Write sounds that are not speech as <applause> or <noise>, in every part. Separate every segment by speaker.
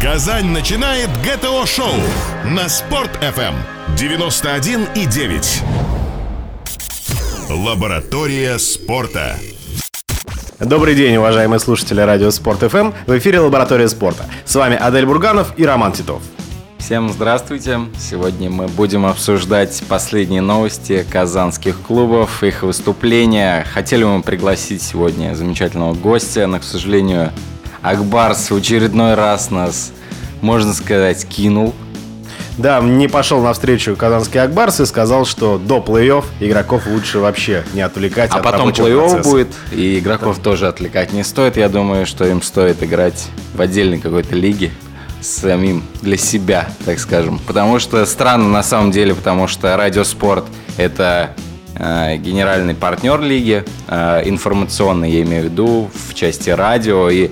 Speaker 1: Казань начинает ГТО-шоу на Спорт-ФМ 91,9. Лаборатория спорта.
Speaker 2: Добрый день, уважаемые слушатели радио Спорт ФМ. В эфире Лаборатория спорта. С вами Адель Бурганов и Роман Титов.
Speaker 3: Всем здравствуйте! Сегодня мы будем обсуждать последние новости казанских клубов, их выступления. Хотели мы пригласить сегодня замечательного гостя, но, к сожалению, Акбарс в очередной раз нас, можно сказать, кинул.
Speaker 2: Да, не пошел навстречу казанский Акбарс и сказал, что до плей-офф игроков лучше вообще не отвлекать
Speaker 3: А
Speaker 2: от
Speaker 3: потом плей-офф будет, и игроков тоже отвлекать не стоит. Я думаю, что им стоит играть в отдельной какой-то лиге самим для себя, так скажем. Потому что странно на самом деле, потому что Радиоспорт это э, генеральный партнер лиги, э, информационный, я имею в виду, в части радио, и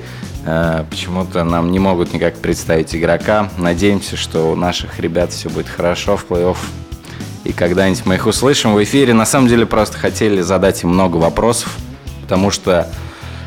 Speaker 3: почему-то нам не могут никак представить игрока. Надеемся, что у наших ребят все будет хорошо в плей-офф. И когда-нибудь мы их услышим в эфире. На самом деле просто хотели задать им много вопросов, потому что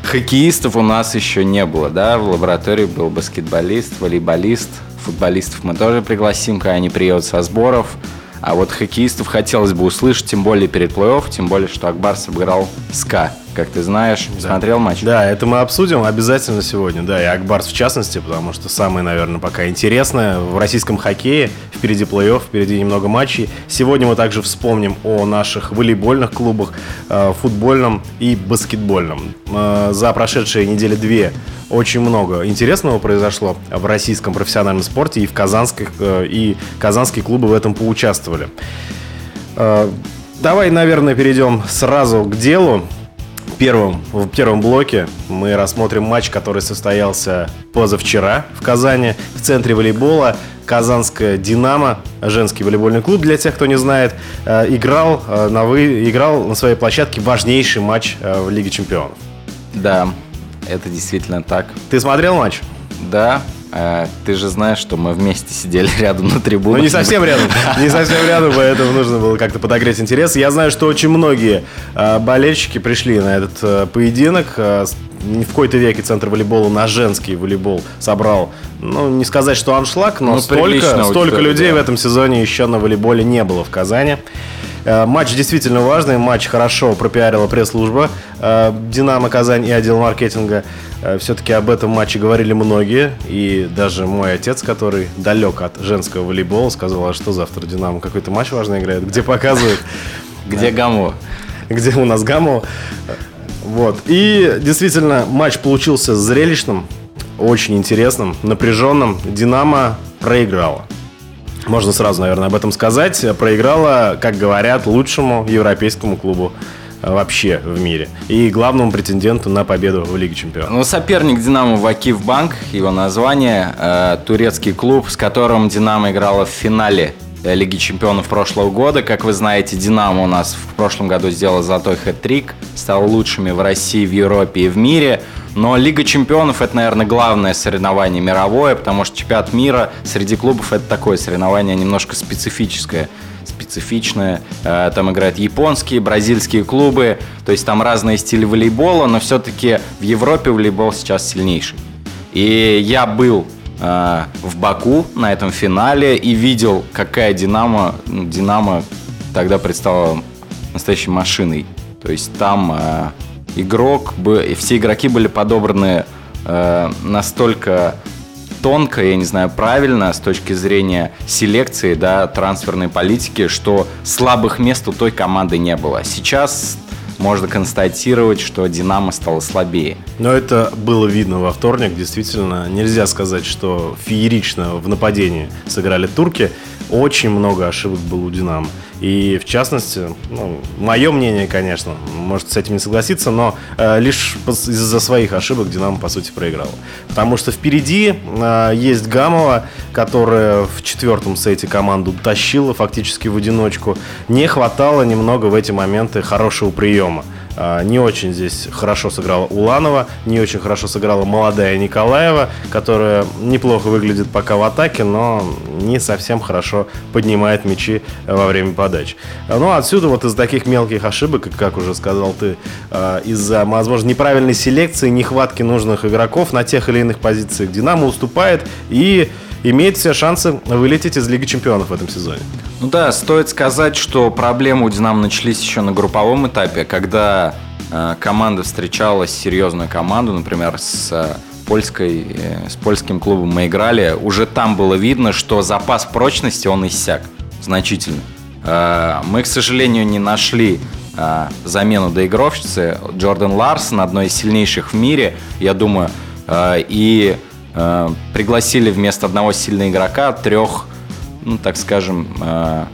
Speaker 3: хоккеистов у нас еще не было, да, в лаборатории был баскетболист, волейболист, футболистов мы тоже пригласим, когда они приедут со сборов, а вот хоккеистов хотелось бы услышать, тем более перед плей-офф, тем более, что Акбарс обыграл СКА, как ты знаешь, смотрел матч?
Speaker 2: Да, это мы обсудим обязательно сегодня, да, и Акбарс в частности, потому что самое, наверное, пока интересное в российском хоккее. Впереди плей-офф, впереди немного матчей. Сегодня мы также вспомним о наших волейбольных клубах, э, футбольном и баскетбольном. Э, За прошедшие недели две очень много интересного произошло в российском профессиональном спорте, и в казанских, э, и казанские клубы в этом поучаствовали. Давай, наверное, перейдем сразу к делу. Первым, в первом блоке мы рассмотрим матч, который состоялся позавчера в Казани в центре волейбола. Казанская «Динамо», женский волейбольный клуб, для тех, кто не знает, э, играл, э, на, вы, играл на своей площадке важнейший матч э, в Лиге чемпионов.
Speaker 3: Да, это действительно так.
Speaker 2: Ты смотрел матч?
Speaker 3: Да, э, ты же знаешь, что мы вместе сидели <laughs> рядом на
Speaker 2: Ну,
Speaker 3: трибунах.
Speaker 2: не совсем рядом. <laughs> Не совсем рядом, поэтому нужно было как-то подогреть интерес. Я знаю, что очень многие э, болельщики пришли на этот э, поединок. В какой-то веке центр волейбола на женский волейбол собрал, ну, не сказать, что аншлаг, но
Speaker 3: Ну,
Speaker 2: столько, столько людей
Speaker 3: да.
Speaker 2: в этом сезоне еще на волейболе не было в Казани. Э, Матч действительно важный, матч хорошо пропиарила пресс-служба э, «Динамо Казань» и отдел маркетинга. Все-таки об этом матче говорили многие, и даже мой отец, который далек от женского волейбола, сказал, а что завтра «Динамо» какой-то матч важный играет, где показывают, <laughs>
Speaker 3: Где Гамо?
Speaker 2: где у нас Гамова. Вот. И действительно, матч получился зрелищным, очень интересным, напряженным. «Динамо» проиграла. Можно сразу, наверное, об этом сказать. Проиграла, как говорят, лучшему европейскому клубу э, вообще в мире. И главному претенденту на победу в Лиге Чемпионов.
Speaker 3: Ну, соперник Динамо Вакив Банк, его название, э, турецкий клуб, с которым Динамо играла в финале Лиги Чемпионов прошлого года. Как вы знаете, Динамо у нас в прошлом году сделал золотой хэт-трик, стал лучшими в России, в Европе и в мире. Но Лига Чемпионов это, наверное, главное соревнование мировое, потому что чемпионат мира среди клубов это такое соревнование немножко специфическое специфичное. Э, Там играют японские, бразильские клубы. То есть там разные стили волейбола, но все-таки в Европе волейбол сейчас сильнейший. И я был э, в Баку на этом финале и видел, какая Динамо, ну, Динамо тогда предстала настоящей машиной. То есть там э, игрок, все игроки были подобраны э, настолько тонко, я не знаю, правильно с точки зрения селекции, да, трансферной политики, что слабых мест у той команды не было. Сейчас можно констатировать, что Динамо стало слабее.
Speaker 2: Но это было видно во вторник. Действительно, нельзя сказать, что феерично в нападении сыграли турки. Очень много ошибок было у «Динамо». И в частности, ну, мое мнение, конечно, может с этим не согласиться, но э, лишь из-за своих ошибок «Динамо» по сути проиграла. Потому что впереди э, есть Гамова, которая в четвертом сете команду тащила фактически в одиночку. Не хватало немного в эти моменты хорошего приема. А, не очень здесь хорошо сыграла Уланова, не очень хорошо сыграла молодая Николаева, которая неплохо выглядит пока в атаке, но не совсем хорошо поднимает мячи во время подач. Ну, отсюда вот из таких мелких ошибок, как уже сказал ты, а, из-за, возможно, неправильной селекции, нехватки нужных игроков на тех или иных позициях, Динамо уступает и имеет все шансы вылететь из Лиги Чемпионов в этом сезоне.
Speaker 3: Ну да, стоит сказать, что проблемы у Динамо начались еще на групповом этапе, когда э, команда встречалась серьезную команду, например, с э, польской, э, с польским клубом мы играли, уже там было видно, что запас прочности он иссяк значительно. Э, мы, к сожалению, не нашли э, замену доигровщицы Джордан Ларсон, одной из сильнейших в мире, я думаю, э, и э, пригласили вместо одного сильного игрока трех, ну так скажем, э,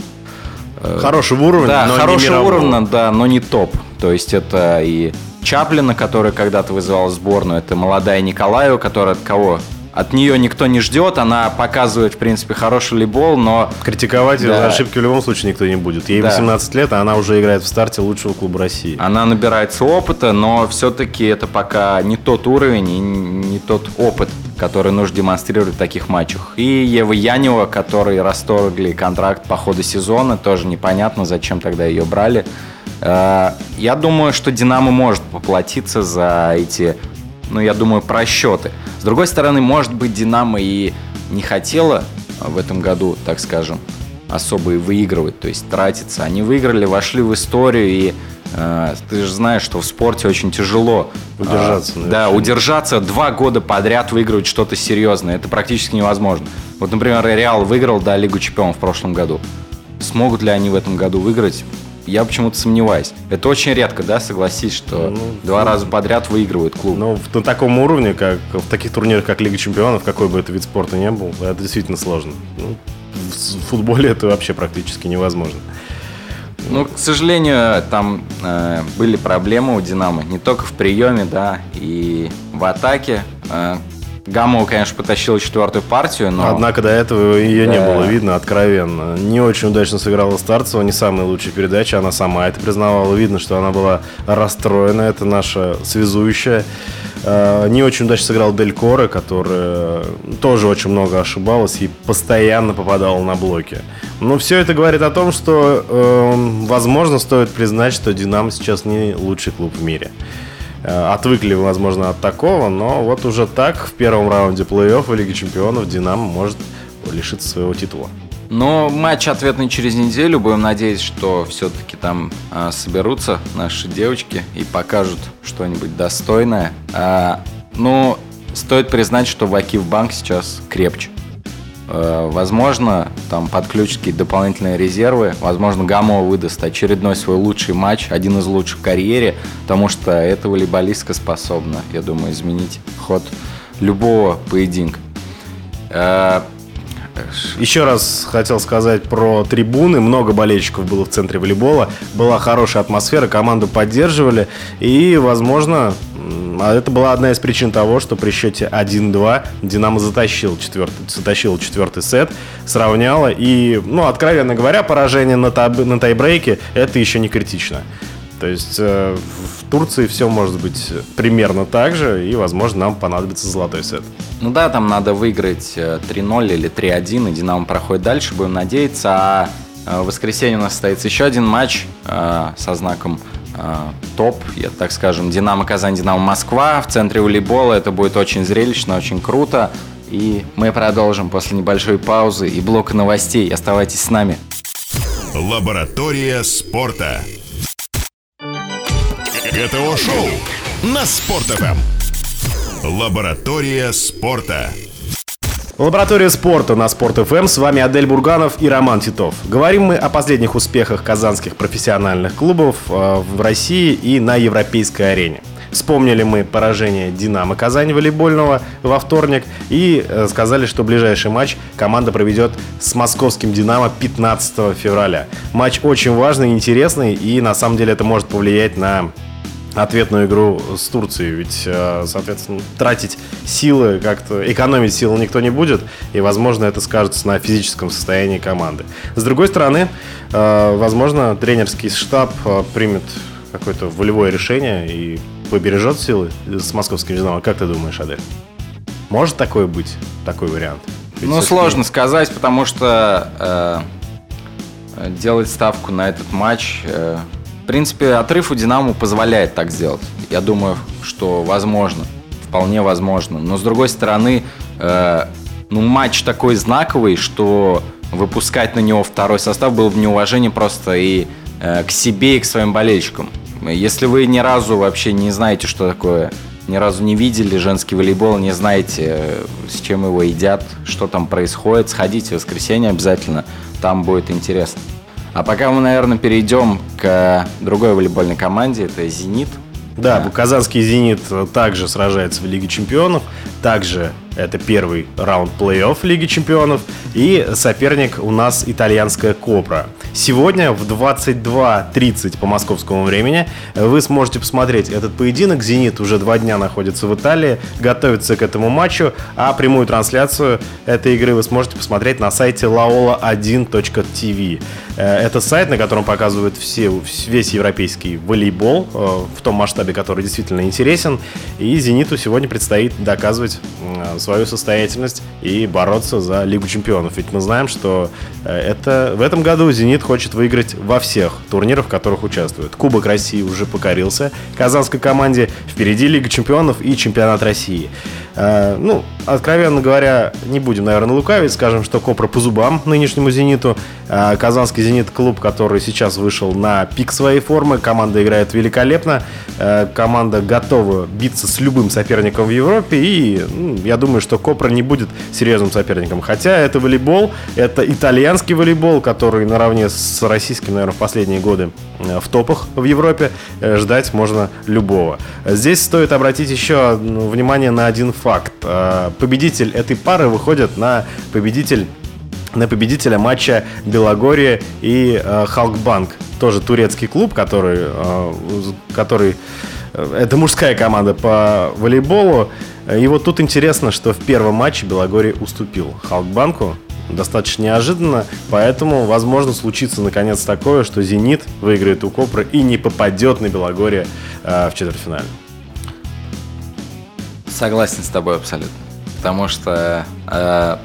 Speaker 2: э, хорошего уровня,
Speaker 3: да, но хорошего не уровня, да, но не топ. То есть это и Чаплина, которая когда-то вызывала сборную, это молодая Николаева, которая от кого от нее никто не ждет, она показывает, в принципе, хороший лейбол, но...
Speaker 2: Критиковать да. ошибки в любом случае никто не будет. Ей да. 18 лет, а она уже играет в старте лучшего клуба России.
Speaker 3: Она набирается опыта, но все-таки это пока не тот уровень и не тот опыт, который нужно демонстрировать в таких матчах. И Ева Янева, который расторгли контракт по ходу сезона, тоже непонятно, зачем тогда ее брали. Э, я думаю, что Динамо может поплатиться за эти ну, я думаю, просчеты. С другой стороны, может быть, Динамо и не хотела в этом году, так скажем, особо и выигрывать, то есть тратиться. Они выиграли, вошли в историю, и э, ты же знаешь, что в спорте очень тяжело
Speaker 2: удержаться.
Speaker 3: Э, да, удержаться два года подряд выигрывать что-то серьезное. Это практически невозможно. Вот, например, Реал выиграл да, Лигу Чемпионов в прошлом году. Смогут ли они в этом году выиграть? Я почему-то сомневаюсь. Это очень редко, да, согласись, что ну, два ну, раза подряд выигрывает клуб.
Speaker 2: Ну, на таком уровне, как в таких турнирах, как Лига Чемпионов, какой бы это вид спорта ни был, это действительно сложно. Ну, в футболе это вообще практически невозможно.
Speaker 3: Ну, к сожалению, там э, были проблемы у Динамо. Не только в приеме, да, и в атаке. Э, Гамова, конечно, потащила четвертую партию, но...
Speaker 2: Однако до этого ее да. не было видно откровенно. Не очень удачно сыграла Старцева, не самая лучшая передача, она сама это признавала. Видно, что она была расстроена, это наша связующая. А, не очень удачно сыграл Дель Коре, которая тоже очень много ошибалась и постоянно попадала на блоки. Но все это говорит о том, что, э, возможно, стоит признать, что Динамо сейчас не лучший клуб в мире. Э, отвыкли, возможно, от такого, но вот уже так в первом раунде плей-офф Лиги Чемпионов Динамо может лишиться своего титула.
Speaker 3: Но матч ответный через неделю. Будем надеяться, что все-таки там а, соберутся наши девочки и покажут что-нибудь достойное. А, ну, стоит признать, что Вакив Банк сейчас крепче. Э, возможно, там подключат какие-то дополнительные резервы. Возможно, Гамова выдаст очередной свой лучший матч, один из лучших в карьере, потому что эта волейболистка способна, я думаю, изменить ход любого поединка. Э,
Speaker 2: еще раз хотел сказать про трибуны. Много болельщиков было в центре волейбола. Была хорошая атмосфера, команду поддерживали. И, возможно, а это была одна из причин того, что при счете 1-2 Динамо затащил четвертый, затащил четвертый сет, сравняла. И, ну, откровенно говоря, поражение на, таб, на тайбрейке это еще не критично. То есть э, в Турции все может быть примерно так же, и, возможно, нам понадобится золотой сет.
Speaker 3: Ну да, там надо выиграть 3-0 э, или 3-1, и Динамо проходит дальше, будем надеяться. А э, в воскресенье у нас состоится еще один матч э, со знаком топ, я так скажем, Динамо Казань, Динамо Москва в центре волейбола. Это будет очень зрелищно, очень круто. И мы продолжим после небольшой паузы и блока новостей. Оставайтесь с нами.
Speaker 1: Лаборатория спорта. ГТО-шоу на Спорт.ФМ. Лаборатория спорта.
Speaker 2: Лаборатория спорта на Спорт ФМ. С вами Адель Бурганов и Роман Титов. Говорим мы о последних успехах казанских профессиональных клубов э, в России и на европейской арене. Вспомнили мы поражение «Динамо» Казань волейбольного во вторник и э, сказали, что ближайший матч команда проведет с московским «Динамо» 15 февраля. Матч очень важный, интересный и на самом деле это может повлиять на ответную игру с Турцией. Ведь, э, соответственно, тратить силы, как-то экономить силы никто не будет. И, возможно, это скажется на физическом состоянии команды. С другой стороны, э, возможно, тренерский штаб э, примет какое-то волевое решение и побережет силы с московским «Динамо». Как ты думаешь, Адель? Может такое быть, такой вариант?
Speaker 3: Ведь ну, сложно сказать, потому что э, делать ставку на этот матч... Э, в принципе, отрыв у «Динамо» позволяет так сделать. Я думаю, что возможно, вполне возможно. Но, с другой стороны, э, ну, матч такой знаковый, что выпускать на него второй состав было бы неуважение просто и э, к себе, и к своим болельщикам. Если вы ни разу вообще не знаете, что такое, ни разу не видели женский волейбол, не знаете, с чем его едят, что там происходит, сходите в воскресенье обязательно, там будет интересно. А пока мы, наверное, перейдем к другой волейбольной команде, это «Зенит».
Speaker 2: Да, казанский «Зенит» также сражается в Лиге чемпионов, также это первый раунд плей-офф Лиги Чемпионов. И соперник у нас итальянская Копра. Сегодня в 22.30 по московскому времени вы сможете посмотреть этот поединок. «Зенит» уже два дня находится в Италии, готовится к этому матчу, а прямую трансляцию этой игры вы сможете посмотреть на сайте laola1.tv. Э, это сайт, на котором показывают все, весь европейский волейбол э, в том масштабе, который действительно интересен. И «Зениту» сегодня предстоит доказывать свою состоятельность и бороться за Лигу чемпионов. Ведь мы знаем, что э, это в этом году «Зенит» хочет выиграть во всех турнирах, в которых участвует. Кубок России уже покорился казанской команде. Впереди Лига чемпионов и чемпионат России. Э, ну, откровенно говоря, не будем, наверное, лукавить. Скажем, что Копра по зубам нынешнему «Зениту». Э, казанский «Зенит» клуб, который сейчас вышел на пик своей формы. Команда играет великолепно. Команда готова биться с любым соперником в Европе. И ну, я думаю, что Копра не будет серьезным соперником. Хотя это волейбол, это итальянский волейбол, который наравне с российским, наверное, в последние годы э, в топах в Европе. Э, ждать можно любого. Здесь стоит обратить еще внимание на один факт. Э, победитель этой пары выходит на победитель на победителя матча Белогория и э, Халкбанк. Тоже турецкий клуб, который, э, который это мужская команда по волейболу. И вот тут интересно, что в первом матче Белогорий уступил Халкбанку достаточно неожиданно, поэтому, возможно, случится наконец такое, что «Зенит» выиграет у Копры и не попадет на Белогорье э, в четвертьфинале.
Speaker 3: Согласен с тобой абсолютно. Потому что, э,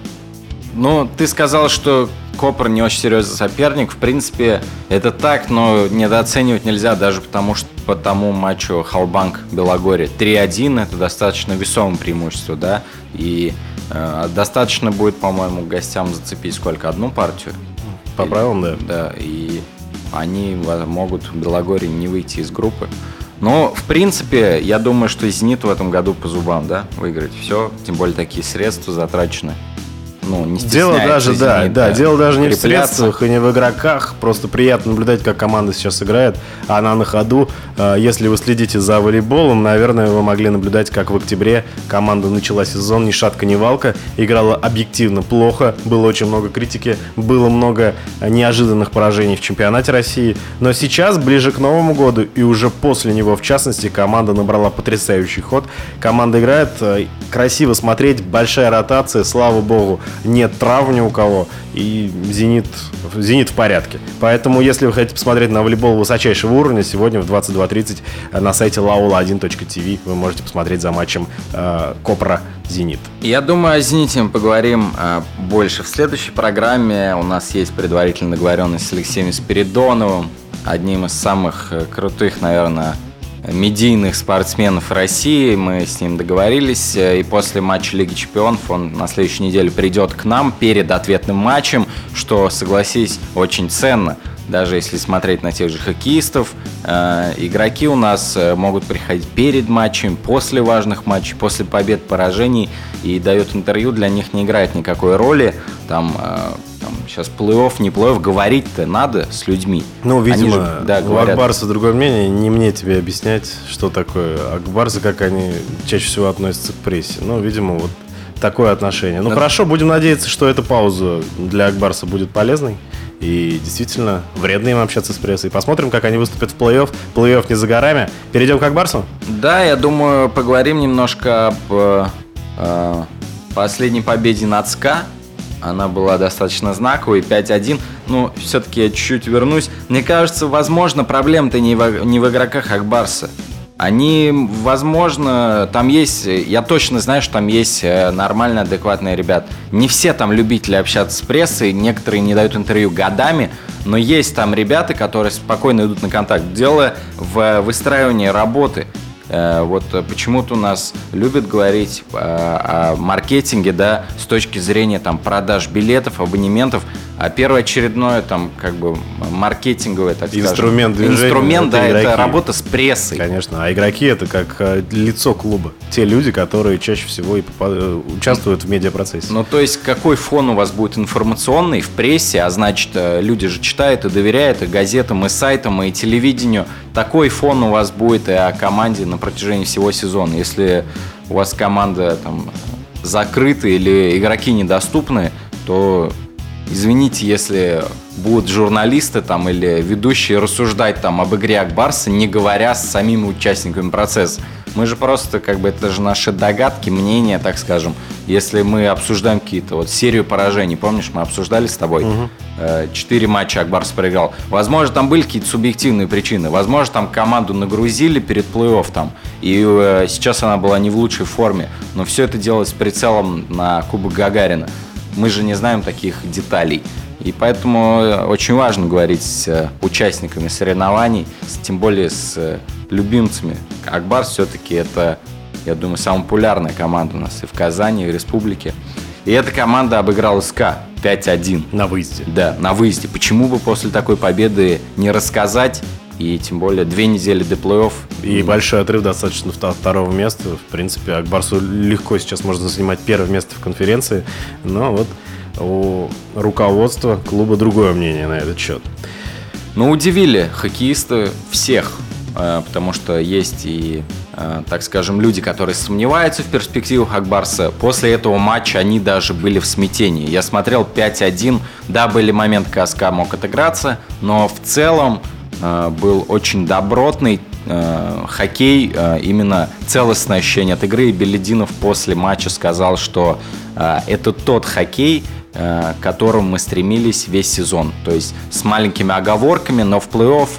Speaker 3: ну, ты сказал, что Копр не очень серьезный соперник. В принципе, это так, но недооценивать нельзя даже потому, что по тому матчу Халбанк Белогорье 3-1 это достаточно весомое преимущество, да, и э, достаточно будет, по-моему, гостям зацепить сколько? Одну партию?
Speaker 2: По правилам, да.
Speaker 3: Да, и они могут Белогорье не выйти из группы. Но, в принципе, я думаю, что «Зенит» в этом году по зубам, да, выиграть все. Тем более такие средства затрачены ну, не
Speaker 2: Дело даже, да, да, дело даже не в средствах и не в игроках. Просто приятно наблюдать, как команда сейчас играет. Она на ходу. А, если вы следите за волейболом, наверное, вы могли наблюдать, как в октябре команда начала сезон ни шатка, ни валка. Играла объективно плохо. Было очень много критики. Было много неожиданных поражений в чемпионате России. Но сейчас, ближе к Новому году и уже после него, в частности, команда набрала потрясающий ход. Команда играет э, красиво смотреть, большая ротация, слава богу нет трав ни у кого, и «Зенит», «Зенит» в порядке. Поэтому, если вы хотите посмотреть на волейбол высочайшего уровня, сегодня в 22.30 на сайте laula1.tv вы можете посмотреть за матчем э, Копра «Зенит».
Speaker 3: Я думаю, о «Зените» мы поговорим э, больше в следующей программе. У нас есть предварительная договоренность с Алексеем Спиридоновым, одним из самых э, крутых, наверное, медийных спортсменов России. Мы с ним договорились. Э, и после матча Лиги Чемпионов он на следующей неделе придет к нам перед ответным матчем, что, согласись, очень ценно. Даже если смотреть на тех же хоккеистов, э, игроки у нас э, могут приходить перед матчем, после важных матчей, после побед, поражений и дает интервью, для них не играет никакой роли. Там э, там, сейчас плей-офф, не плей-офф, говорить-то надо с людьми.
Speaker 2: Ну, видимо, же, да, говорят... у Акбарса другое мнение, не мне тебе объяснять, что такое Акбарсы, как они чаще всего относятся к прессе. Ну, видимо, вот такое отношение. Ну, да. хорошо, будем надеяться, что эта пауза для Акбарса будет полезной. И действительно, вредно им общаться с прессой. Посмотрим, как они выступят в плей-офф. Плей-офф не за горами. Перейдем к Акбарсу?
Speaker 3: Да, я думаю, поговорим немножко об э, последней победе над СКА она была достаточно знаковой, 5-1. Но все-таки я чуть-чуть вернусь. Мне кажется, возможно, проблема-то не в, не в игроках Акбарса. Они, возможно, там есть, я точно знаю, что там есть э, нормальные, адекватные ребят. Не все там любители общаться с прессой, некоторые не дают интервью годами, но есть там ребята, которые спокойно идут на контакт. Дело в выстраивании работы. Э, вот почему-то у нас любят говорить э, о маркетинге, да, с точки зрения там продаж билетов, абонементов, а первоочередное там как бы маркетинговое, так
Speaker 2: инструмент
Speaker 3: скажем,
Speaker 2: движения,
Speaker 3: инструмент,
Speaker 2: это
Speaker 3: да,
Speaker 2: игроки.
Speaker 3: это работа с прессой.
Speaker 2: Конечно, а игроки это как э, лицо клуба. Те люди, которые чаще всего и э, участвуют в медиапроцессе.
Speaker 3: Ну, то есть, какой фон у вас будет информационный в прессе, а значит, э, люди же читают и доверяют и газетам, и сайтам, и телевидению. Такой фон у вас будет и о команде на протяжении всего сезона. Если у вас команда там закрыта или игроки недоступны, то извините, если будут журналисты там или ведущие рассуждать там об игре Акбарса, не говоря с самими участниками процесса. Мы же просто, как бы, это же наши догадки, мнения, так скажем. Если мы обсуждаем какие-то, вот серию поражений, помнишь, мы обсуждали с тобой, э, четыре матча Акбарс проиграл. Возможно, там были какие-то субъективные причины. Возможно, там команду нагрузили перед плей-офф там, и э, сейчас она была не в лучшей форме. Но все это делалось с прицелом на Кубок Гагарина. Мы же не знаем таких деталей. И поэтому э, очень важно говорить с э, участниками соревнований, тем более с э, любимцами. Акбарс все-таки это, я думаю, самая популярная команда у нас и в Казани, и в республике. И эта команда обыграла СКА 5-1.
Speaker 2: На выезде.
Speaker 3: Да, на выезде. Почему бы после такой победы не рассказать? И тем более две недели до плей-офф.
Speaker 2: И большой отрыв достаточно до второго места. В принципе, Акбарсу легко сейчас можно занимать первое место в конференции. Но вот у руководства клуба другое мнение на этот счет.
Speaker 3: Но удивили хоккеисты всех, э, потому что есть и, э, так скажем, люди, которые сомневаются в перспективах Акбарса. После этого матча они даже были в смятении. Я смотрел 5-1, да, были моменты, СКА мог отыграться, но в целом был очень добротный э, хоккей, э, именно целостное ощущение от игры. И Белединов после матча сказал, что э, это тот хоккей, э, к которому мы стремились весь сезон. То есть с маленькими оговорками, но в плей-офф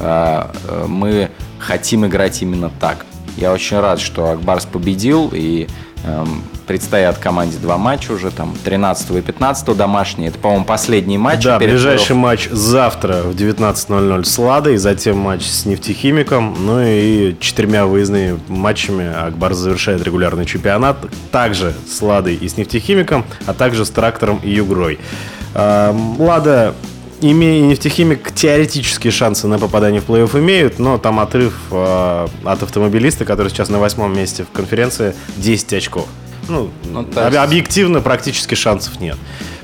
Speaker 3: э, э, мы хотим играть именно так. Я очень рад, что Акбарс победил и эм, предстоят команде два матча уже, там 13 и 15 домашние. Это, по-моему, последний матч.
Speaker 2: Да, ближайший
Speaker 3: плей-офф.
Speaker 2: матч завтра в 19.00 с Ладой, затем матч с нефтехимиком, ну и четырьмя выездными матчами Акбарс завершает регулярный чемпионат, также с Ладой и с нефтехимиком, а также с трактором и Югрой. А, Лада Имея и нефтехимик теоретические шансы на попадание в плей-офф имеют, но там отрыв э, от автомобилиста, который сейчас на восьмом месте в конференции, 10 очков. Ну,
Speaker 3: Ну, есть-
Speaker 2: об- объективно практически шансов нет.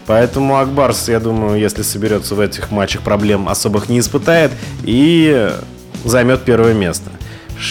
Speaker 2: Поэтому Акбарс, я думаю, если соберется в этих матчах, проблем особых не испытает и займет первое место.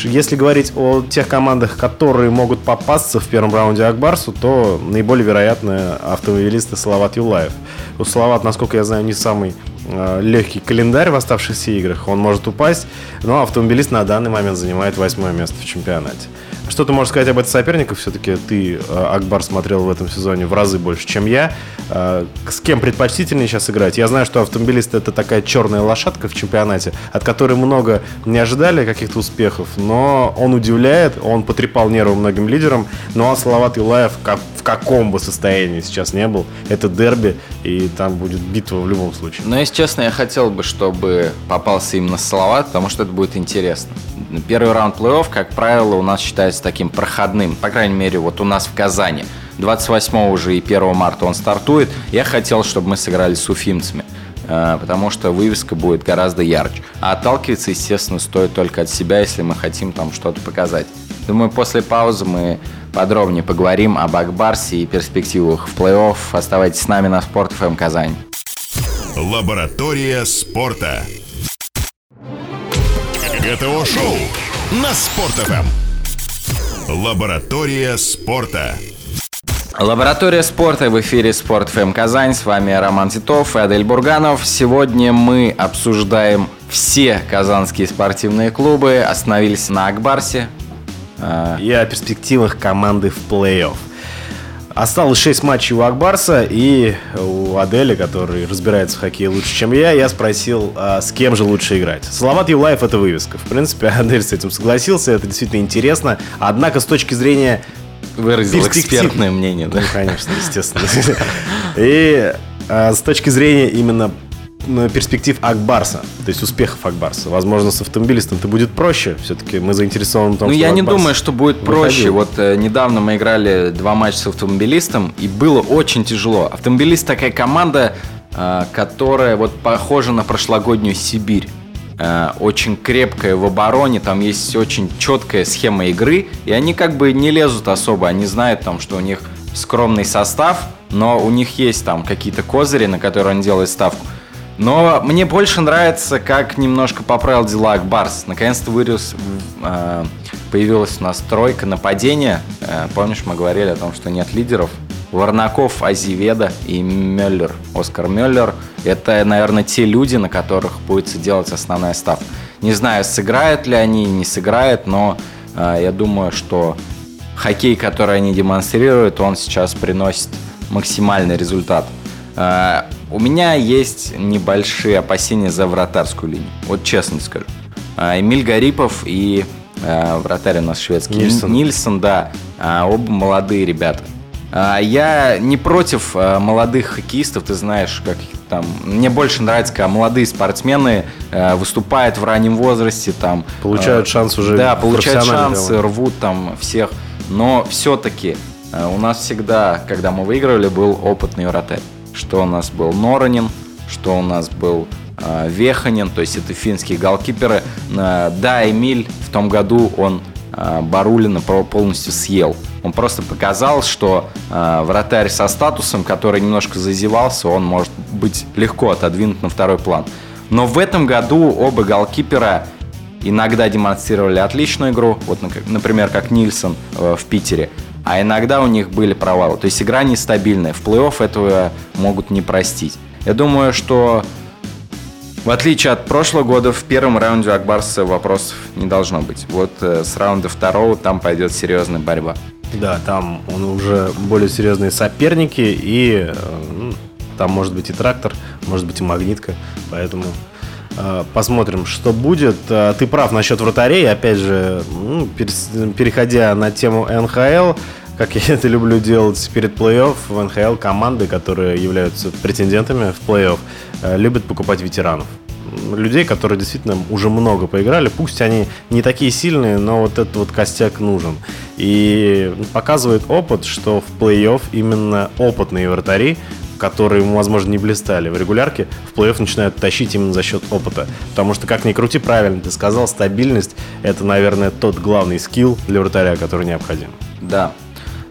Speaker 2: Если говорить о тех командах, которые могут попасться в первом раунде Акбарсу, то наиболее вероятны автомобилисты Салават Юлаев. У Салават, насколько я знаю, не самый э, легкий календарь в оставшихся играх. Он может упасть, но автомобилист на данный момент занимает восьмое место в чемпионате. Что ты можешь сказать об этих соперниках? Все-таки ты, э, Акбар, смотрел в этом сезоне в разы больше, чем я. Э, С кем предпочтительнее сейчас играть? Я знаю, что автомобилист это такая черная лошадка в чемпионате, от которой много не ожидали каких-то успехов, но он удивляет, он потрепал нервы многим лидерам. Ну а Салават Юлаев как- в каком бы состоянии сейчас не был, это дерби, и там будет битва в любом случае.
Speaker 3: Но, если честно, я хотел бы, чтобы попался именно Салават, потому что это будет интересно. Первый раунд плей-офф, как правило, у нас считается таким проходным. По крайней мере, вот у нас в Казани. 28 уже и 1 марта он стартует. Я хотел, чтобы мы сыграли с уфимцами э, потому что вывеска будет гораздо ярче. А отталкиваться, естественно, стоит только от себя, если мы хотим там что-то показать. Думаю, после паузы мы подробнее поговорим об Акбарсе и перспективах в плей-офф. Оставайтесь с нами на Спорт ФМ Казань.
Speaker 1: Лаборатория спорта. ГТО-шоу на Спорт.ФМ. Лаборатория спорта.
Speaker 3: Лаборатория спорта в эфире Спорт ФМ Казань. С вами Роман Титов и Адель Бурганов. Сегодня мы обсуждаем все казанские спортивные клубы. Остановились на Акбарсе. А,
Speaker 2: И о перспективах команды в плей-офф. Осталось 6 матчей у Акбарса и у Адели, который разбирается в хоккее лучше, чем я, я спросил, а с кем же лучше играть. Салават Юлаев — это вывеска. В принципе, <laughs> Адель с этим согласился, это действительно интересно. Однако с точки зрения
Speaker 3: Выразил
Speaker 2: Перспектив.
Speaker 3: экспертное мнение, да?
Speaker 2: Ну, конечно, естественно. <laughs> И а, с точки зрения именно перспектив Акбарса, то есть успехов Акбарса. Возможно, с автомобилистом это будет проще. Все-таки мы заинтересованы в том,
Speaker 3: Ну,
Speaker 2: что
Speaker 3: я не думаю, что будет
Speaker 2: выходил.
Speaker 3: проще. Вот э, недавно мы играли два матча с автомобилистом, и было очень тяжело. Автомобилист такая команда, э, которая вот похожа на прошлогоднюю Сибирь. Э, очень крепкая в обороне, там есть очень четкая схема игры, и они как бы не лезут особо, они знают там, что у них скромный состав, но у них есть там какие-то козыри, на которые они делают ставку. Но мне больше нравится, как немножко поправил дела Акбарс. Наконец-то вырос, э, появилась у нас тройка нападения. Э, помнишь, мы говорили о том, что нет лидеров. Варнаков, Азиведа и Мюллер. Оскар Мюллер. Это, наверное, те люди, на которых будет делать основная ставка. Не знаю, сыграют ли они, не сыграют, но э, я думаю, что хоккей, который они демонстрируют, он сейчас приносит максимальный результат. У меня есть небольшие опасения за вратарскую линию. Вот честно скажу. Э, Эмиль Гарипов и э, вратарь у нас шведский
Speaker 2: Нильсон.
Speaker 3: Нильсон, да. Э, Оба молодые ребята. Я не против молодых хоккеистов, ты знаешь, как там. Мне больше нравится, когда молодые спортсмены выступают в раннем возрасте, там
Speaker 2: Получают шанс уже
Speaker 3: Да, получают шансы,
Speaker 2: деле.
Speaker 3: рвут там всех. Но все-таки у нас всегда, когда мы выигрывали, был опытный вратарь. Что у нас былНоронин, что у нас был э, Веханин, то есть это финские голкиперы. Э, да, Эмиль в том году он э, Барулина полностью съел. Он просто показал, что э, вратарь со статусом, который немножко зазевался, он может быть легко отодвинут на второй план. Но в этом году оба голкипера иногда демонстрировали отличную игру, вот, например, как Нильсон э, в Питере, а иногда у них были провалы. То есть игра нестабильная. В плей-офф этого могут не простить. Я думаю, что в отличие от прошлого года, в первом раунде у Акбарса вопросов не должно быть. Вот э, с раунда второго там пойдет серьезная борьба.
Speaker 2: Да, там он уже более серьезные соперники, и э, ну, там может быть и трактор, может быть и магнитка, поэтому э, посмотрим, что будет. Э, Ты прав насчет вратарей, опять же, переходя на тему НХЛ, как я это люблю делать перед плей-офф, в НХЛ команды, которые являются претендентами в плей-офф, э, любят покупать ветеранов людей, которые действительно уже много поиграли. Пусть они не такие сильные, но вот этот вот костяк нужен. И показывает опыт, что в плей-офф именно опытные вратари, которые, возможно, не блистали в регулярке, в плей-офф начинают тащить именно за счет опыта. Потому что, как ни крути, правильно ты сказал, стабильность – это, наверное, тот главный скилл для вратаря, который необходим.
Speaker 3: Да.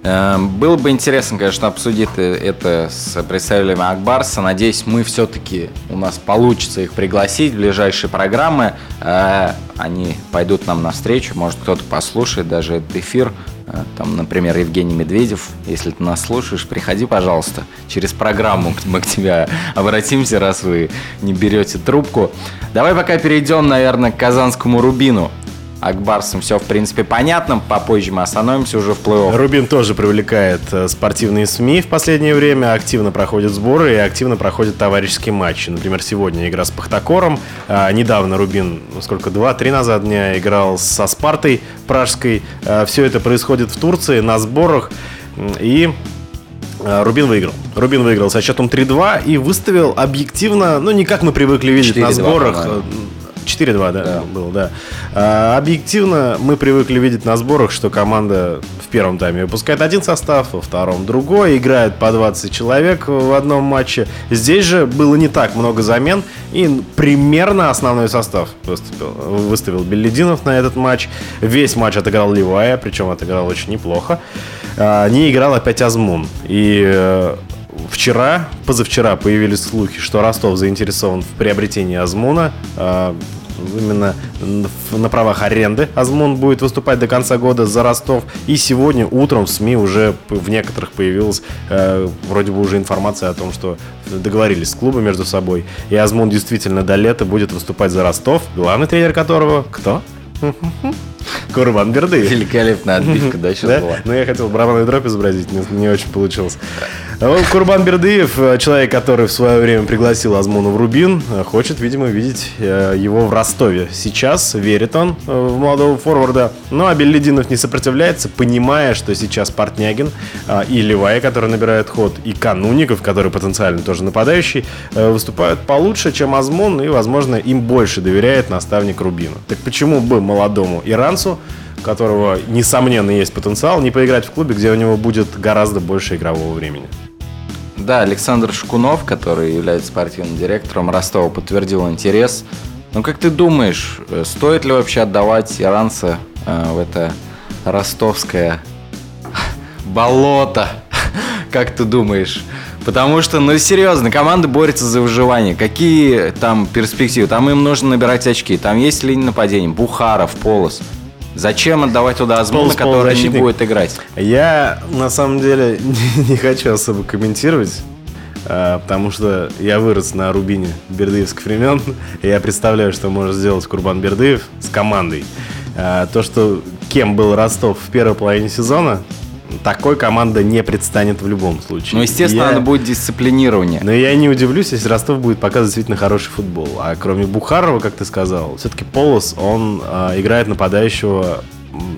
Speaker 3: Эм, Было бы интересно, конечно, обсудить э, это с представителями Акбарса. Надеюсь, мы все-таки, у нас получится их пригласить в ближайшие программы. Э, Они пойдут нам навстречу, может кто-то послушает даже этот эфир. Э, Там, например, Евгений Медведев. Если ты нас слушаешь, приходи, пожалуйста. Через программу <laughs> мы к тебе обратимся, раз вы не берете трубку. Давай пока перейдем, наверное, к казанскому Рубину. Акбарсом все, в принципе, понятно. Попозже мы остановимся уже в плей-офф.
Speaker 2: Рубин тоже привлекает э, спортивные СМИ в последнее время, активно проходят сборы и активно проходят товарищеские матчи. Например, сегодня игра с Пахтакором. А, недавно Рубин, сколько, два-три назад дня играл со Спартой пражской. все это происходит в Турции на сборах. И э, Рубин выиграл. Рубин выиграл со счетом 3-2 и выставил объективно, ну не как мы привыкли видеть на
Speaker 3: 4-2,
Speaker 2: сборах.
Speaker 3: По-моему.
Speaker 2: э, 4-2, да,
Speaker 3: Да.
Speaker 2: был, да. А, объективно мы привыкли видеть на сборах, что команда в первом тайме выпускает один состав, во втором другой, играет по 20 человек в одном матче. Здесь же было не так много замен, и примерно основной состав выступил, выставил Беллидинов на этот матч. Весь матч отыграл Ливая, причем отыграл очень неплохо. А, не играл опять Азмун. И э, Вчера, позавчера появились слухи, что Ростов заинтересован в приобретении Азмуна. А, Именно на правах аренды Азмун будет выступать до конца года за Ростов. И сегодня утром в СМИ уже в некоторых появилась э, вроде бы уже информация о том, что договорились с клубом между собой. И Азмун действительно до лета будет выступать за Ростов. Главный тренер которого кто? Курбан Бердыев.
Speaker 3: Великолепная <laughs> отбивка, да, сейчас
Speaker 2: Да?
Speaker 3: была?
Speaker 2: Ну, я хотел барабанный дроп изобразить, не, не очень получилось. А Курбан Бердыев, э, человек, который в свое время пригласил Азмуну в Рубин, э, хочет, видимо, видеть э, его в Ростове. Сейчас верит он в молодого форварда. Ну, а Беллидинов не сопротивляется, понимая, что сейчас Портнягин и Левая, который набирает ход, и Кануников, который потенциально тоже нападающий, выступают получше, чем Азмун, и, возможно, им больше доверяет наставник Рубина. Так почему бы молодому иранцу у которого, несомненно, есть потенциал, не поиграть в клубе, где у него будет гораздо больше игрового времени.
Speaker 3: Да, Александр Шкунов, который является спортивным директором Ростова, подтвердил интерес. Ну, как ты думаешь, э, стоит ли вообще отдавать иранца э, в это ростовское <laughs> болото? <laughs> Как ты думаешь? Потому что, ну серьезно, команда борется за выживание. Какие там перспективы? Там им нужно набирать очки. Там есть линия нападения. Бухаров, Полос. Зачем отдавать туда Азмуна, который не будет играть?
Speaker 2: Я, на самом деле, <laughs> не хочу особо комментировать, а, потому что я вырос на Рубине бердыевских времен, <laughs> и я представляю, что может сделать Курбан Бердыев с командой. А, То, что кем был Ростов в первой половине сезона, такой команда не предстанет в любом случае.
Speaker 3: Ну, естественно,
Speaker 2: Я-
Speaker 3: надо будет дисциплинирование.
Speaker 2: Но я не удивлюсь, если Ростов будет показывать действительно хороший футбол. А кроме Бухарова, как ты сказал, все-таки Полос, он а, играет нападающего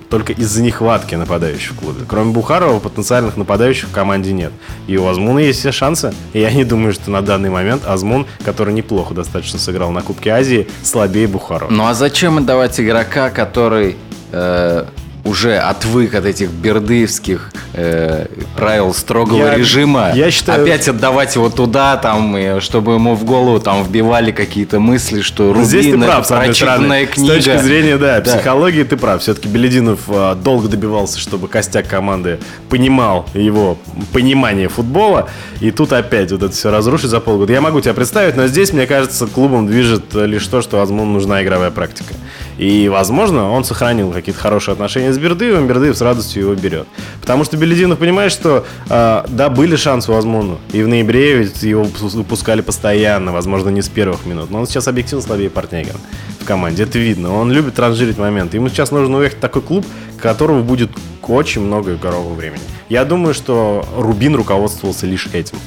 Speaker 2: только из-за нехватки нападающих в клубе. Кроме Бухарова, потенциальных нападающих в команде нет. И у Азмуна есть все шансы. И я не думаю, что на данный момент Азмун, который неплохо достаточно сыграл на Кубке Азии, слабее Бухарова.
Speaker 3: Ну а зачем отдавать игрока, который э, уже отвык от этих бердыевских э, правил строгого
Speaker 2: Я-
Speaker 3: режима?
Speaker 2: я считаю-
Speaker 3: Опять отдавать его туда, там, и чтобы ему в голову там вбивали какие-то мысли, что Рубин
Speaker 2: Здесь ты
Speaker 3: это
Speaker 2: прав, одной
Speaker 3: прочитанная книга.
Speaker 2: С точки зрения, да,
Speaker 3: Да.
Speaker 2: психологии ты прав. Все-таки Белединов а, долго добивался, чтобы костяк команды понимал его понимание футбола. И тут опять вот это все разрушить за полгода. Я могу тебя представить, но здесь, мне кажется, клубом движет э, лишь то, что, возможно, нужна игровая практика. И, возможно, он сохранил какие-то хорошие отношения с Бердыевым, Бердыев с радостью его берет. Потому что Белединов понимает, что, э, да, были шансы у Азмуну. И в ноябре ведь его пус- выпускали постоянно, возможно, не с первых минут. Но он сейчас объективно слабее Портнягина в команде. Это видно. Он любит транжирить моменты. Ему сейчас нужно уехать в такой клуб, которого будет очень много игрового времени. Я думаю, что Рубин руководствовался лишь этим.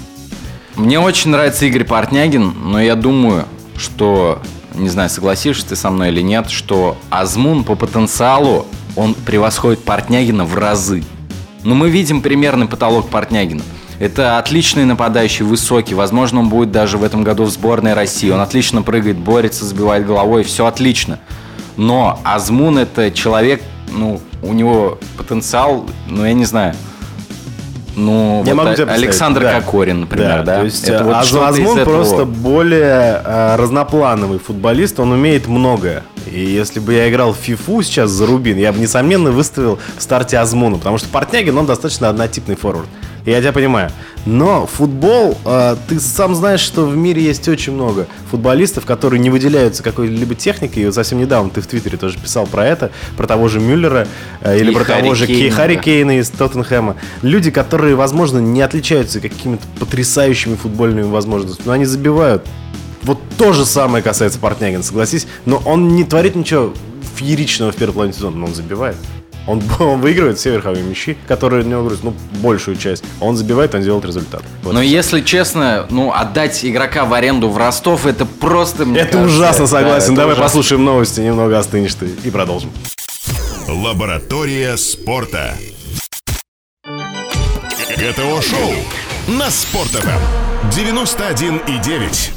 Speaker 3: Мне очень нравится Игорь Портнягин, но я думаю, что, не знаю, согласишься ты со мной или нет, что Азмун по потенциалу, он превосходит Портнягина в разы. Но мы видим примерный потолок Портнягина. Это отличный нападающий, высокий. Возможно, он будет даже в этом году в сборной России. Он отлично прыгает, борется, забивает головой. Все отлично. Но Азмун это человек, ну, у него потенциал, ну, я не знаю. Ну,
Speaker 2: Я
Speaker 3: вот
Speaker 2: могу
Speaker 3: А-
Speaker 2: тебе
Speaker 3: Александр
Speaker 2: да.
Speaker 3: Кокорин, например, да?
Speaker 2: То есть
Speaker 3: Это вот
Speaker 2: Азмун просто более э, разноплановый футболист, он умеет многое. И если бы я играл в фифу сейчас за Рубин, я бы, несомненно, выставил в старте Азмуна, потому что Портнягин, он достаточно однотипный форвард. Я тебя понимаю. Но футбол, э, ты сам знаешь, что в мире есть очень много футболистов, которые не выделяются какой-либо техникой. И вот совсем недавно ты в Твиттере тоже писал про это, про того же Мюллера э, или
Speaker 3: И
Speaker 2: про того же
Speaker 3: Харри Кейна,
Speaker 2: Харри. Кейна из Тоттенхэма. Люди, которые, возможно, не отличаются какими-то потрясающими футбольными возможностями, но они забивают. Вот то же самое касается Портнягина, согласись. Но он не творит ничего фееричного в первой половине сезона, но он забивает. Он, <laughs> он выигрывает все верховые мячи, которые у него говорят, ну, большую часть. Он забивает, он делает результат. Вот.
Speaker 3: Но если честно, ну, отдать игрока в аренду в Ростов, это просто, мне
Speaker 2: это
Speaker 3: кажется,
Speaker 2: ужасно,
Speaker 3: да,
Speaker 2: согласен.
Speaker 3: это
Speaker 2: Давай
Speaker 3: ужасно.
Speaker 2: послушаем новости, немного остынешь ты и продолжим.
Speaker 1: Лаборатория спорта. ГТО-шоу на Спорт.ФМ 91,9.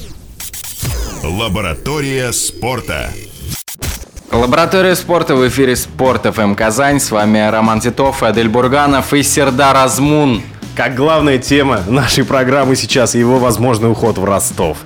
Speaker 1: Лаборатория спорта.
Speaker 3: Лаборатория спорта в эфире Спорт ФМ Казань. С вами Роман Титов, Адель Бурганов и Сердар Азмун.
Speaker 2: Как главная тема нашей программы сейчас его возможный уход в Ростов.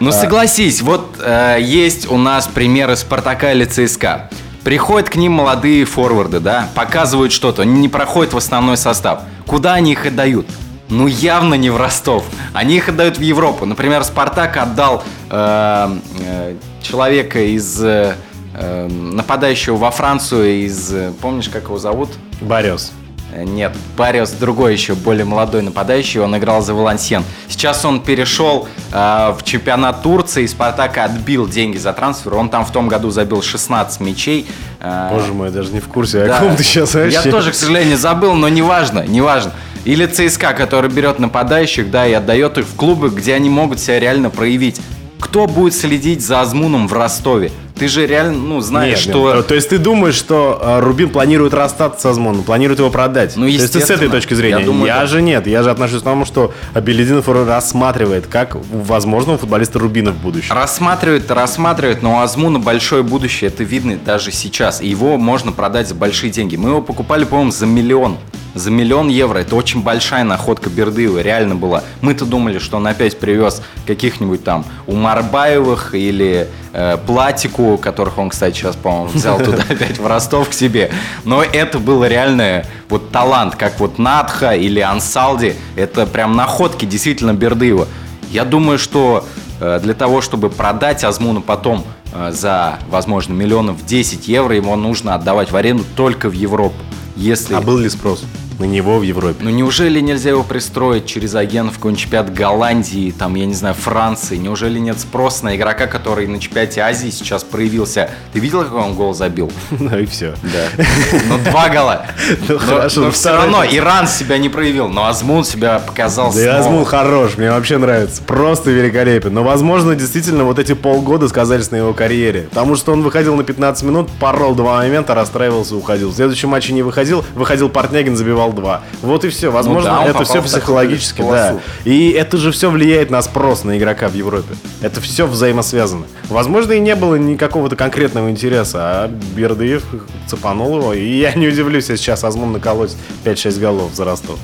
Speaker 3: Ну согласись, вот э, есть у нас примеры Спартака или ЦСКА. Приходят к ним молодые форварды, да, показывают что-то, они не проходят в основной состав. Куда они их отдают? Ну явно не в Ростов. Они их отдают в Европу. Например, Спартак отдал э, э, человека из э, э, нападающего во Францию из, э, помнишь, как его зовут?
Speaker 2: Борис.
Speaker 3: Э, Нет, Бариос другой еще, более молодой нападающий, он играл за Валансьен. Сейчас он перешел э, в чемпионат Турции, Спартака отбил деньги за трансфер, он там в том году забил 16 мячей. Э,
Speaker 2: Боже мой, я даже не в курсе,
Speaker 3: да.
Speaker 2: о ком ты сейчас вообще.
Speaker 3: Я тоже, к сожалению, забыл, но неважно, неважно. Или ЦСКА, который берет нападающих, да, и отдает их в клубы, где они могут себя реально проявить. Кто будет следить за Азмуном в Ростове? Ты же реально, ну, знаешь,
Speaker 2: Нет,
Speaker 3: что...
Speaker 2: нет. То есть ты думаешь, что э, Рубин планирует расстаться с Азмоном, планирует его продать?
Speaker 3: Ну,
Speaker 2: То есть ты с этой
Speaker 3: естественно.
Speaker 2: точки зрения.
Speaker 3: Я думаю, да.
Speaker 2: же нет. Я же отношусь к тому, что Белединов рассматривает как возможного футболиста Рубина в будущем.
Speaker 3: Рассматривают, рассматривают, но у Азмуна большое будущее, это видно даже сейчас. И его можно продать за большие деньги. Мы его покупали, по-моему, за миллион. За миллион евро. Это очень большая находка Бердыева, реально была. Мы-то думали, что он опять привез каких-нибудь там Умарбаевых или э, Платику, которых он, кстати, сейчас, по-моему, взял <laughs> туда опять в Ростов к себе. Но это было реально вот талант, как вот Надха или Ансалди. Это прям находки действительно Бердыева. Я думаю, что э, для того, чтобы продать Азмуна потом э, за, возможно, миллионов 10 евро, ему нужно отдавать в аренду только в Европу. Если...
Speaker 2: А был ли спрос на него в Европе?
Speaker 3: Ну неужели нельзя его пристроить через агентов в какой-нибудь чемпионат Голландии, там, я не знаю, Франции? Неужели нет спроса на игрока, который на чемпионате Азии сейчас проявился? Ты видел, какой он гол забил? <laughs>
Speaker 2: Ну и все.
Speaker 3: Да. <laughs> Ну, два гола.
Speaker 2: Ну, хорошо,
Speaker 3: Но
Speaker 2: ну,
Speaker 3: все равно. Иран себя не проявил, но Азмун себя показал
Speaker 2: Да. Азмун хорош, мне вообще нравится. Просто великолепен. Но, возможно, действительно, вот эти полгода сказались на его карьере. Потому что он выходил на 15 минут, порол два момента, расстраивался, уходил. В следующем матче не выходил, выходил Портнягин, забивал два. Вот и все. Возможно,
Speaker 3: Ну да,
Speaker 2: это
Speaker 3: попал
Speaker 2: все психологически, да. И это же все влияет на спрос на игрока в Европе. Это все взаимосвязано. Возможно, и не было никакого-то конкретного интереса, а Бердыев цепанул его. И я не удивлюсь, если сейчас Азмун наколоть 5-6 голов за Ростов.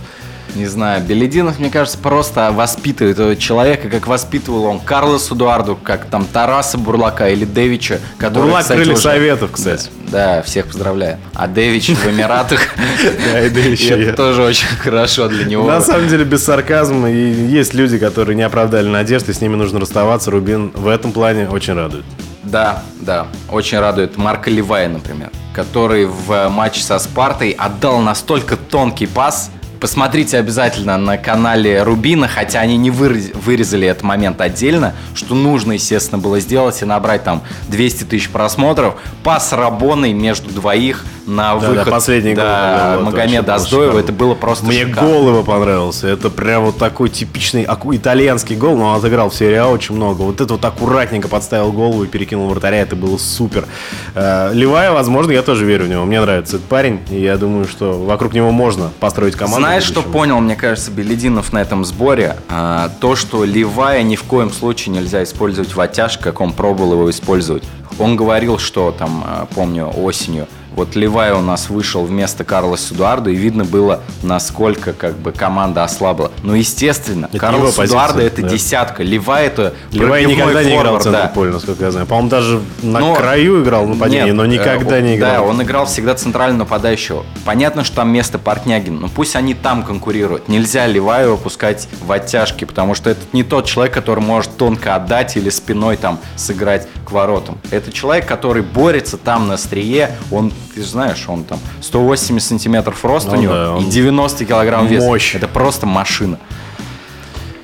Speaker 3: Не знаю, Белединов, мне кажется, просто воспитывает этого человека, как воспитывал он Карлосу Эдуарду, как там Тараса Бурлака или Дэвича, который,
Speaker 2: Бурлак
Speaker 3: кстати,
Speaker 2: крылья
Speaker 3: уже-
Speaker 2: советов, кстати.
Speaker 3: Да, всех поздравляю. А Дэвич в Эмиратах, <laughs>
Speaker 2: Да, и Дэвич,
Speaker 3: и <laughs> это тоже очень хорошо для него.
Speaker 2: На самом деле, без сарказма, есть люди, которые не оправдали надежды, с ними нужно расставаться. Рубин в этом плане очень радует.
Speaker 3: Да, да, очень радует Марка Левая, например, который в матче со Спартой отдал настолько тонкий пас. Посмотрите обязательно на канале Рубина, хотя они не вырез- вырезали этот момент отдельно, что нужно, естественно, было сделать и набрать там 200 тысяч просмотров. Пас Рабоной между двоих на
Speaker 2: Да,
Speaker 3: выход
Speaker 2: да, последний гол
Speaker 3: да,
Speaker 2: вот,
Speaker 3: Магомеда Аздоева. Это было просто
Speaker 2: Мне
Speaker 3: шикарно.
Speaker 2: гол его понравился. Это прям вот такой типичный итальянский гол, но он отыграл в серии А очень много. Вот это вот аккуратненько подставил голову и перекинул вратаря. Это было супер. Э, Левая, возможно, я тоже верю в него. Мне нравится этот парень. И я думаю, что вокруг него можно построить команду.
Speaker 3: Знаешь, что понял, мне кажется, Белединов на этом сборе? А, то, что Левая ни в коем случае нельзя использовать в оттяжке, как он пробовал его использовать. Он говорил, что там, а, помню, осенью, вот Левая у нас вышел вместо Карлоса Эдуарда, и видно было, насколько как бы команда ослабла. Но, естественно,
Speaker 2: Это
Speaker 3: Карлос Эдуарда это
Speaker 2: да.
Speaker 3: десятка, Левая это
Speaker 2: Левая
Speaker 3: пробивной
Speaker 2: никогда не играл в
Speaker 3: форвард,
Speaker 2: центре
Speaker 3: да.
Speaker 2: насколько я знаю. По-моему, даже на
Speaker 3: Но-
Speaker 2: краю играл в нападении,
Speaker 3: Нет,
Speaker 2: но никогда
Speaker 3: э,
Speaker 2: не играл.
Speaker 3: Да, он играл всегда центрального нападающего. Понятно, что там место Портнягин, но пусть они там конкурируют. Нельзя Леваева пускать в оттяжки, потому что это не тот человек, который может тонко отдать или спиной там сыграть к воротам. Это человек, который борется там на острие. Он, ты же знаешь, он там 180 сантиметров рост
Speaker 2: Ну
Speaker 3: у него
Speaker 2: да,
Speaker 3: и 90 килограмм веса.
Speaker 2: мощь.
Speaker 3: Это просто машина.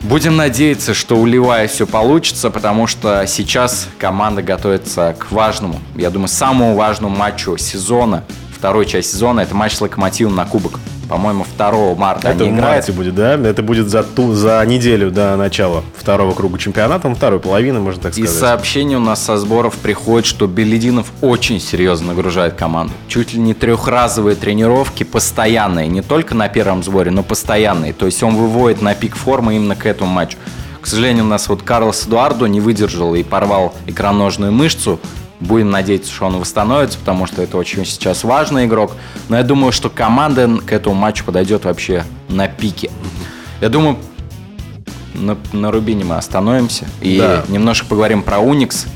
Speaker 3: Будем надеяться, что у Ливая все получится, потому что сейчас команда готовится к важному, я думаю, самому важному матчу сезона, второй часть сезона, это матч с Локомотивом на Кубок. По-моему, 2 марта
Speaker 2: Это
Speaker 3: они
Speaker 2: в
Speaker 3: играют.
Speaker 2: марте будет, да? Это будет за, ту, за неделю до начала второго круга чемпионата, ну, второй половины, можно так
Speaker 3: И
Speaker 2: сказать.
Speaker 3: сообщение у нас со сборов приходит, что Белединов очень серьезно нагружает команду. Чуть ли не трехразовые тренировки, постоянные, не только на первом сборе, но постоянные. То есть он выводит на пик формы именно к этому матчу. К сожалению, у нас вот Карлос Эдуардо не выдержал и порвал икроножную мышцу. Будем надеяться, что он восстановится, потому что это очень сейчас важный игрок. Но я думаю, что команда к этому матчу подойдет вообще на пике. Я думаю, на, на Рубине мы остановимся и
Speaker 2: Да.
Speaker 3: немножко поговорим про Уникс.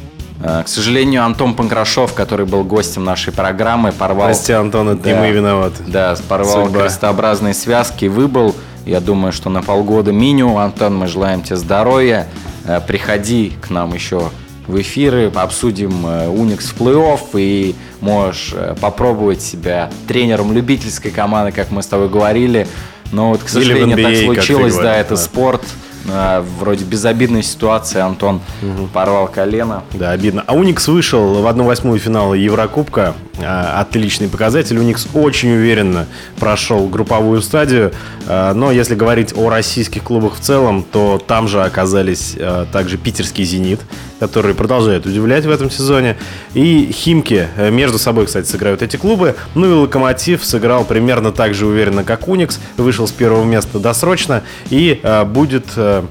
Speaker 3: Э, К сожалению, Антон Панкрашов, который был гостем нашей программы, порвал...
Speaker 2: Прости, Антон, это не
Speaker 3: Да.
Speaker 2: мы виноваты.
Speaker 3: Да, порвал
Speaker 2: Судьба.
Speaker 3: крестообразные связки, выбыл. Я думаю, что на полгода минимум. Антон, мы желаем тебе здоровья. Э, Приходи к нам еще в эфиры, обсудим э, Уникс в плей-офф и можешь э, попробовать себя тренером любительской команды, как мы с тобой говорили. Но вот, к сожалению, NBA, так случилось, да, это да. спорт. А, вроде безобидной ситуации Антон угу. порвал колено.
Speaker 2: Да, обидно. А Уникс вышел в 1-8 финала Еврокубка. А, отличный показатель. Уникс очень уверенно прошел групповую стадию. А, но если говорить о российских клубах в целом, то там же оказались также питерский «Зенит», которые продолжают удивлять в этом сезоне. И Химки э, между собой, кстати, сыграют эти клубы. Ну и Локомотив сыграл примерно так же уверенно, как Уникс. Вышел с первого места досрочно и будет э,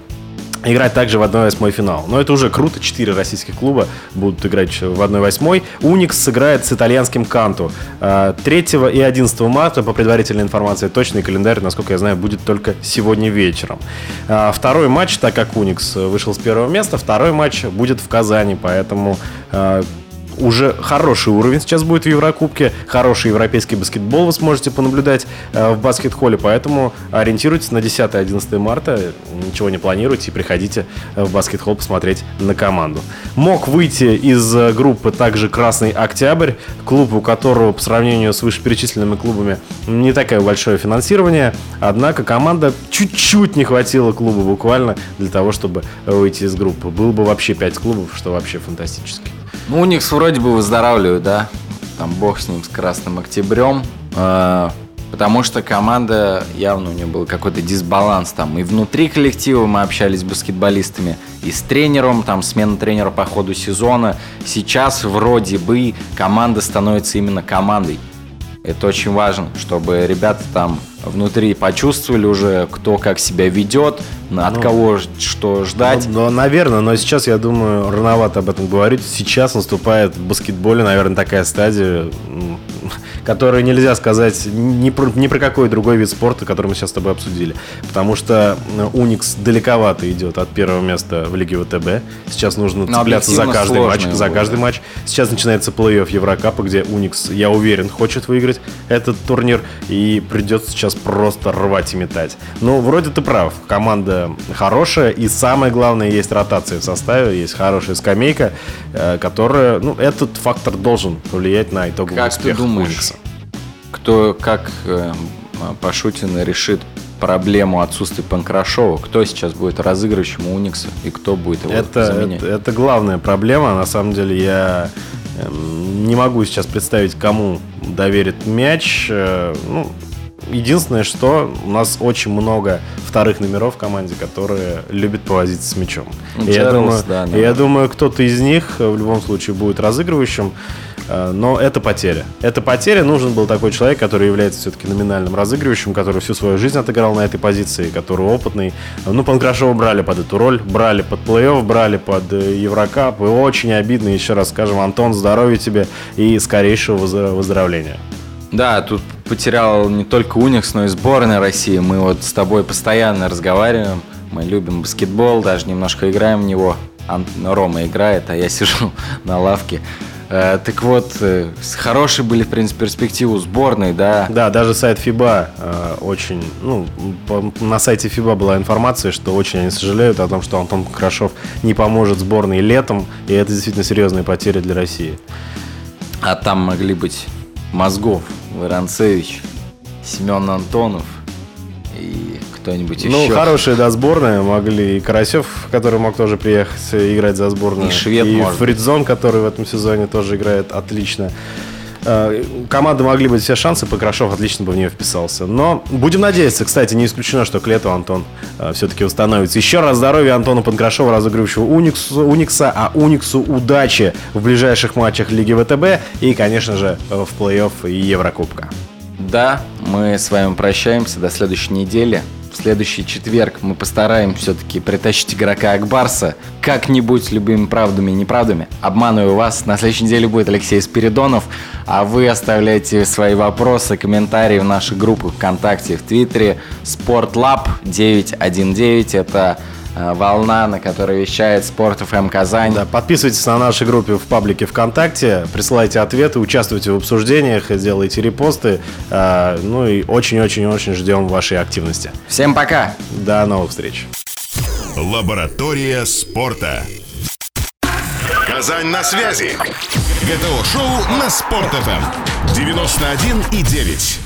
Speaker 2: играть также в 1-8 финал. Но это уже круто, 4 российских клуба будут играть в 1-8. Уникс сыграет с итальянским Канту 3 э, и 11 марта, по предварительной информации, точный календарь, насколько я знаю, будет только сегодня вечером. Э, второй матч, так как Уникс вышел с первого места, второй матч будет в Казани, поэтому э, уже хороший уровень сейчас будет в Еврокубке, хороший европейский баскетбол вы сможете понаблюдать э, в баскет-холле, поэтому ориентируйтесь на 10-11 марта, ничего не планируйте и приходите в баскет-холл посмотреть на команду. Мог выйти из э, группы также Красный Октябрь, клуб, у которого по сравнению с вышеперечисленными клубами не такое большое финансирование, однако команда чуть-чуть не хватило клуба буквально для того, чтобы выйти из группы. Было бы вообще 5 клубов, что вообще фантастически.
Speaker 3: Ну, у них вроде бы выздоравливают, да. Там бог с ним, с Красным Октябрем. Э, потому что команда, явно у нее был какой-то дисбаланс там. И внутри коллектива мы общались с баскетболистами, и с тренером, там смена тренера по ходу сезона. Сейчас вроде бы команда становится именно командой. Это очень важно, чтобы ребята там внутри почувствовали уже, кто как себя ведет, от ну, кого что ждать.
Speaker 2: Ну, ну, наверное, но сейчас, я думаю, рановато об этом говорить. Сейчас наступает в баскетболе, наверное, такая стадия, которую нельзя сказать ни про, ни про какой другой вид спорта, который мы сейчас с тобой обсудили. Потому что Уникс далековато идет от первого места в Лиге ВТБ. Сейчас нужно но цепляться за каждый матч. За каждый матч. Сейчас начинается плей-офф Еврокапа, где Уникс, я уверен, хочет выиграть этот турнир. И придется сейчас просто рвать и метать. Ну, вроде ты прав. Команда хорошая. И самое главное, есть ротация в составе. Есть хорошая скамейка, э, которая... Ну, этот фактор должен повлиять на итоговый
Speaker 3: как
Speaker 2: успех
Speaker 3: ты думаешь, Уникса. Кто, как э, Пашутин решит проблему отсутствия Панкрашова. Кто сейчас будет разыгрывающим у Уникса и кто будет его
Speaker 2: это, заменять? Это, это главная проблема. На самом деле я эм, не могу сейчас представить, кому доверит мяч. Э, ну, единственное, что у нас очень много вторых номеров в команде, которые любят повозиться с мячом. Ну, и я думаю, да, да. я думаю, кто-то из них в любом случае будет разыгрывающим. Э, но это потеря. Это потеря. Нужен был такой человек, который является все-таки номинальным разыгрывающим, который всю свою жизнь отыграл на этой позиции, который опытный. Ну, Панкрашова брали под эту роль, брали под плей-офф, брали под э, Еврокап. И очень обидно, еще раз скажем, Антон, здоровья тебе и скорейшего выздоровления.
Speaker 3: Да, тут потерял не только Уникс, но и сборная России. Мы вот с тобой постоянно разговариваем. Мы любим баскетбол, даже немножко играем в него. Рома играет, а я <laughs> сижу на лавке. Э, так вот, э, хорошие были, в принципе, перспективы сборной, да?
Speaker 2: Да, даже сайт FIBA э, очень... Ну, на сайте FIBA была информация, что очень они сожалеют о том, что Антон Крашов не поможет сборной летом, и это действительно серьезные потери для России.
Speaker 3: А там могли быть мозгов Воронцевич, Семен Антонов и кто-нибудь
Speaker 2: ну, еще. Ну, хорошие, да, сборные могли. И Карасев, который мог тоже приехать играть за сборную.
Speaker 3: И Швед,
Speaker 2: И Фридзон, который в этом сезоне тоже играет отлично. Э, команды могли быть все шансы, Покрашов отлично бы в нее вписался. Но будем надеяться, кстати, не исключено, что к лету Антон э, все-таки установится. Еще раз здоровья Антону Панкрашову, разыгрывающего Униксу, Уникса, а Униксу удачи в ближайших матчах Лиги ВТБ и, конечно же, в плей-офф и Еврокубка.
Speaker 3: Да, мы с вами прощаемся до следующей недели следующий четверг мы постараемся все-таки притащить игрока Акбарса как-нибудь любыми правдами и неправдами. Обманываю вас, на следующей неделе будет Алексей Спиридонов, а вы оставляйте свои вопросы, комментарии в нашей группе ВКонтакте, в Твиттере. Спортлаб 919 это волна, на которой вещает Спорт ФМ Казань. Да,
Speaker 2: подписывайтесь на нашей группе в паблике ВКонтакте, присылайте ответы, участвуйте в обсуждениях, делайте репосты. Э, ну и очень-очень-очень ждем вашей активности.
Speaker 3: Всем пока!
Speaker 2: До новых встреч!
Speaker 1: Лаборатория спорта. Казань на связи. ГТО-шоу на Спорт.ФМ. 91 и 9.